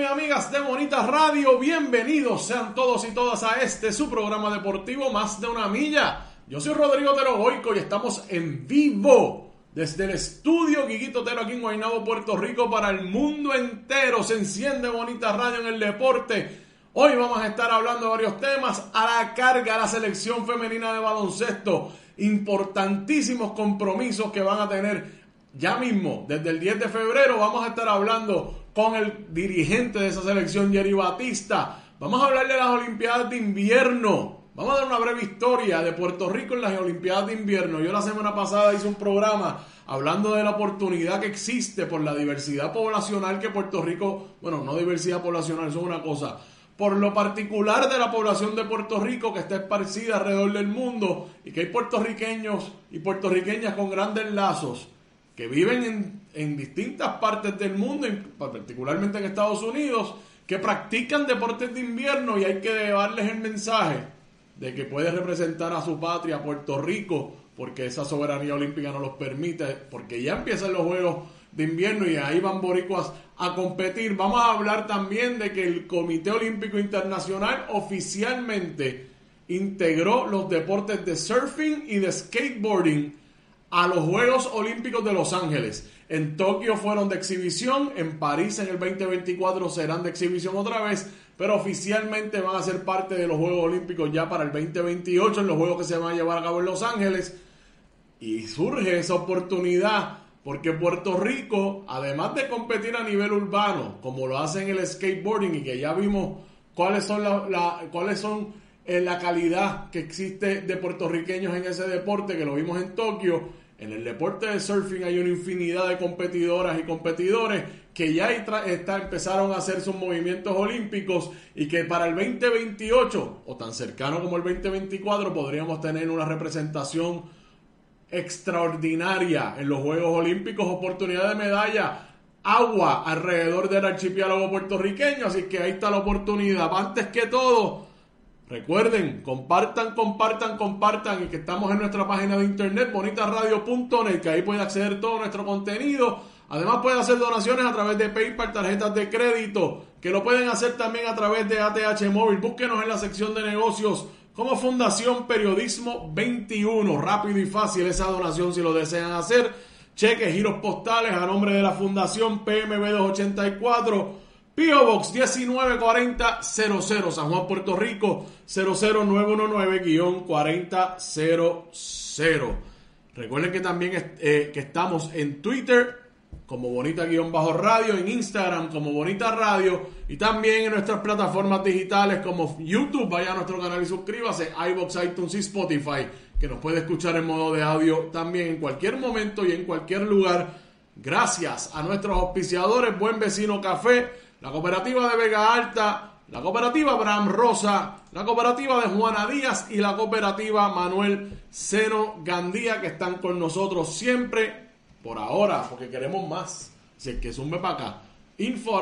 y amigas de Bonita Radio, bienvenidos sean todos y todas a este su programa deportivo Más de una Milla. Yo soy Rodrigo Terogoico y estamos en vivo desde el estudio Guiguito Tero aquí en Guaynabo, Puerto Rico para el mundo entero. Se enciende Bonita Radio en el deporte. Hoy vamos a estar hablando de varios temas. A la carga la selección femenina de baloncesto. Importantísimos compromisos que van a tener ya mismo, desde el 10 de febrero, vamos a estar hablando con el dirigente de esa selección, Jerry Batista. Vamos a hablar de las Olimpiadas de invierno. Vamos a dar una breve historia de Puerto Rico en las Olimpiadas de invierno. Yo la semana pasada hice un programa hablando de la oportunidad que existe por la diversidad poblacional que Puerto Rico, bueno, no diversidad poblacional, eso es una cosa, por lo particular de la población de Puerto Rico que está esparcida alrededor del mundo y que hay puertorriqueños y puertorriqueñas con grandes lazos que viven en, en distintas partes del mundo, particularmente en Estados Unidos, que practican deportes de invierno y hay que llevarles el mensaje de que puede representar a su patria, Puerto Rico, porque esa soberanía olímpica no los permite, porque ya empiezan los Juegos de invierno y ahí van boricuas a competir. Vamos a hablar también de que el Comité Olímpico Internacional oficialmente integró los deportes de surfing y de skateboarding a los Juegos Olímpicos de Los Ángeles. En Tokio fueron de exhibición, en París en el 2024 serán de exhibición otra vez, pero oficialmente van a ser parte de los Juegos Olímpicos ya para el 2028, en los Juegos que se van a llevar a cabo en Los Ángeles. Y surge esa oportunidad porque Puerto Rico, además de competir a nivel urbano, como lo hace en el skateboarding y que ya vimos cuáles son, la, cuáles son eh, la calidad que existe de puertorriqueños en ese deporte, que lo vimos en Tokio, en el deporte de surfing hay una infinidad de competidoras y competidores que ya está, empezaron a hacer sus movimientos olímpicos y que para el 2028 o tan cercano como el 2024 podríamos tener una representación extraordinaria en los Juegos Olímpicos, oportunidad de medalla, agua alrededor del archipiélago puertorriqueño, así que ahí está la oportunidad. Antes que todo, Recuerden, compartan, compartan, compartan y que estamos en nuestra página de internet bonitasradio.net, que ahí puede acceder todo nuestro contenido. Además puede hacer donaciones a través de PayPal, tarjetas de crédito, que lo pueden hacer también a través de ATH Móvil. Búsquenos en la sección de negocios como Fundación Periodismo 21. Rápido y fácil esa donación si lo desean hacer. Cheques, giros postales a nombre de la Fundación PMB 284 P.O. Box 194000, San Juan, Puerto Rico 00919-4000. Recuerden que también eh, que estamos en Twitter como Bonita-Radio, en Instagram como Bonita Radio y también en nuestras plataformas digitales como YouTube. Vaya a nuestro canal y suscríbase, iBox, iTunes y Spotify, que nos puede escuchar en modo de audio también en cualquier momento y en cualquier lugar. Gracias a nuestros auspiciadores, Buen Vecino Café la cooperativa de Vega Alta, la cooperativa Abraham Rosa, la cooperativa de Juana Díaz y la cooperativa Manuel Seno Gandía que están con nosotros siempre, por ahora, porque queremos más. Si que zumbe para acá, info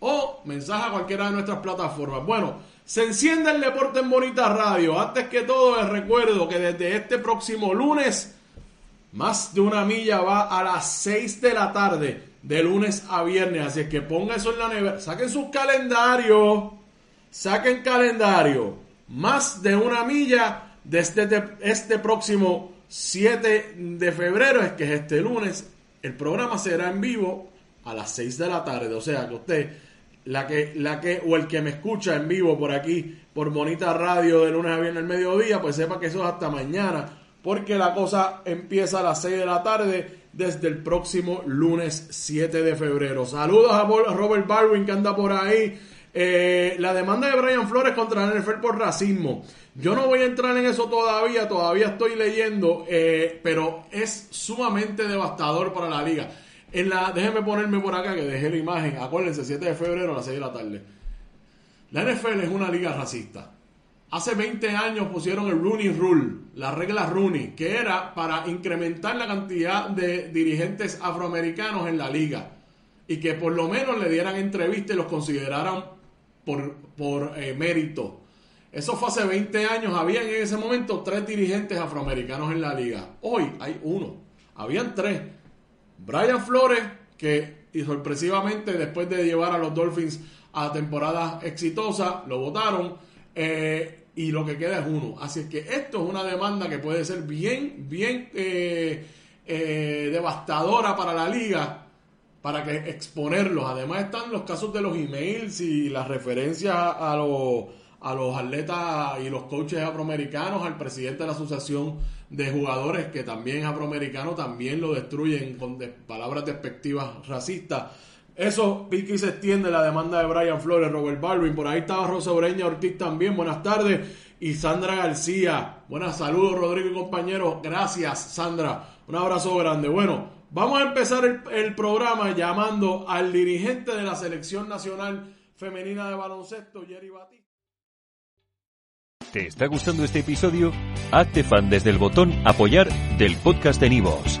o mensaje a cualquiera de nuestras plataformas. Bueno, se enciende el deporte en Bonita Radio. Antes que todo, les recuerdo que desde este próximo lunes, más de una milla va a las 6 de la tarde de lunes a viernes. Así es que ponga eso en la nevera. Saquen sus calendarios. Saquen calendario. Más de una milla desde este, próximo 7 de febrero, es que es este lunes. El programa será en vivo a las 6 de la tarde. O sea que usted, la que, la que, o el que me escucha en vivo por aquí, por Bonita Radio de lunes a viernes al mediodía, pues sepa que eso es hasta mañana. Porque la cosa empieza a las 6 de la tarde desde el próximo lunes 7 de febrero. Saludos a Robert Barwin que anda por ahí. Eh, la demanda de Brian Flores contra la NFL por racismo. Yo no voy a entrar en eso todavía, todavía estoy leyendo, eh, pero es sumamente devastador para la liga. En la, déjenme ponerme por acá que dejé la imagen. Acuérdense, 7 de febrero a las 6 de la tarde. La NFL es una liga racista. Hace 20 años pusieron el Rooney Rule, la regla Rooney, que era para incrementar la cantidad de dirigentes afroamericanos en la liga y que por lo menos le dieran entrevistas y los consideraran por, por eh, mérito. Eso fue hace 20 años, habían en ese momento tres dirigentes afroamericanos en la liga. Hoy hay uno, habían tres. Brian Flores, que y sorpresivamente después de llevar a los Dolphins a temporadas exitosas, lo votaron eh, y lo que queda es uno. Así es que esto es una demanda que puede ser bien, bien eh, eh, devastadora para la liga para que exponerlos. Además están los casos de los emails y las referencias a los, a los atletas y los coaches afroamericanos, al presidente de la Asociación de Jugadores que también es afroamericano, también lo destruyen con palabras despectivas racistas. Eso pique y se extiende la demanda de Brian Flores, Robert Baldwin. Por ahí estaba Rosa Ureña Ortiz también. Buenas tardes. Y Sandra García. Buenas saludos, Rodrigo y compañeros. Gracias, Sandra. Un abrazo grande. Bueno, vamos a empezar el, programa llamando al dirigente de la Selección Nacional Femenina de Baloncesto, Jerry Batista. ¿Te está gustando este episodio? Hazte fan desde el botón Apoyar del podcast de Nivos.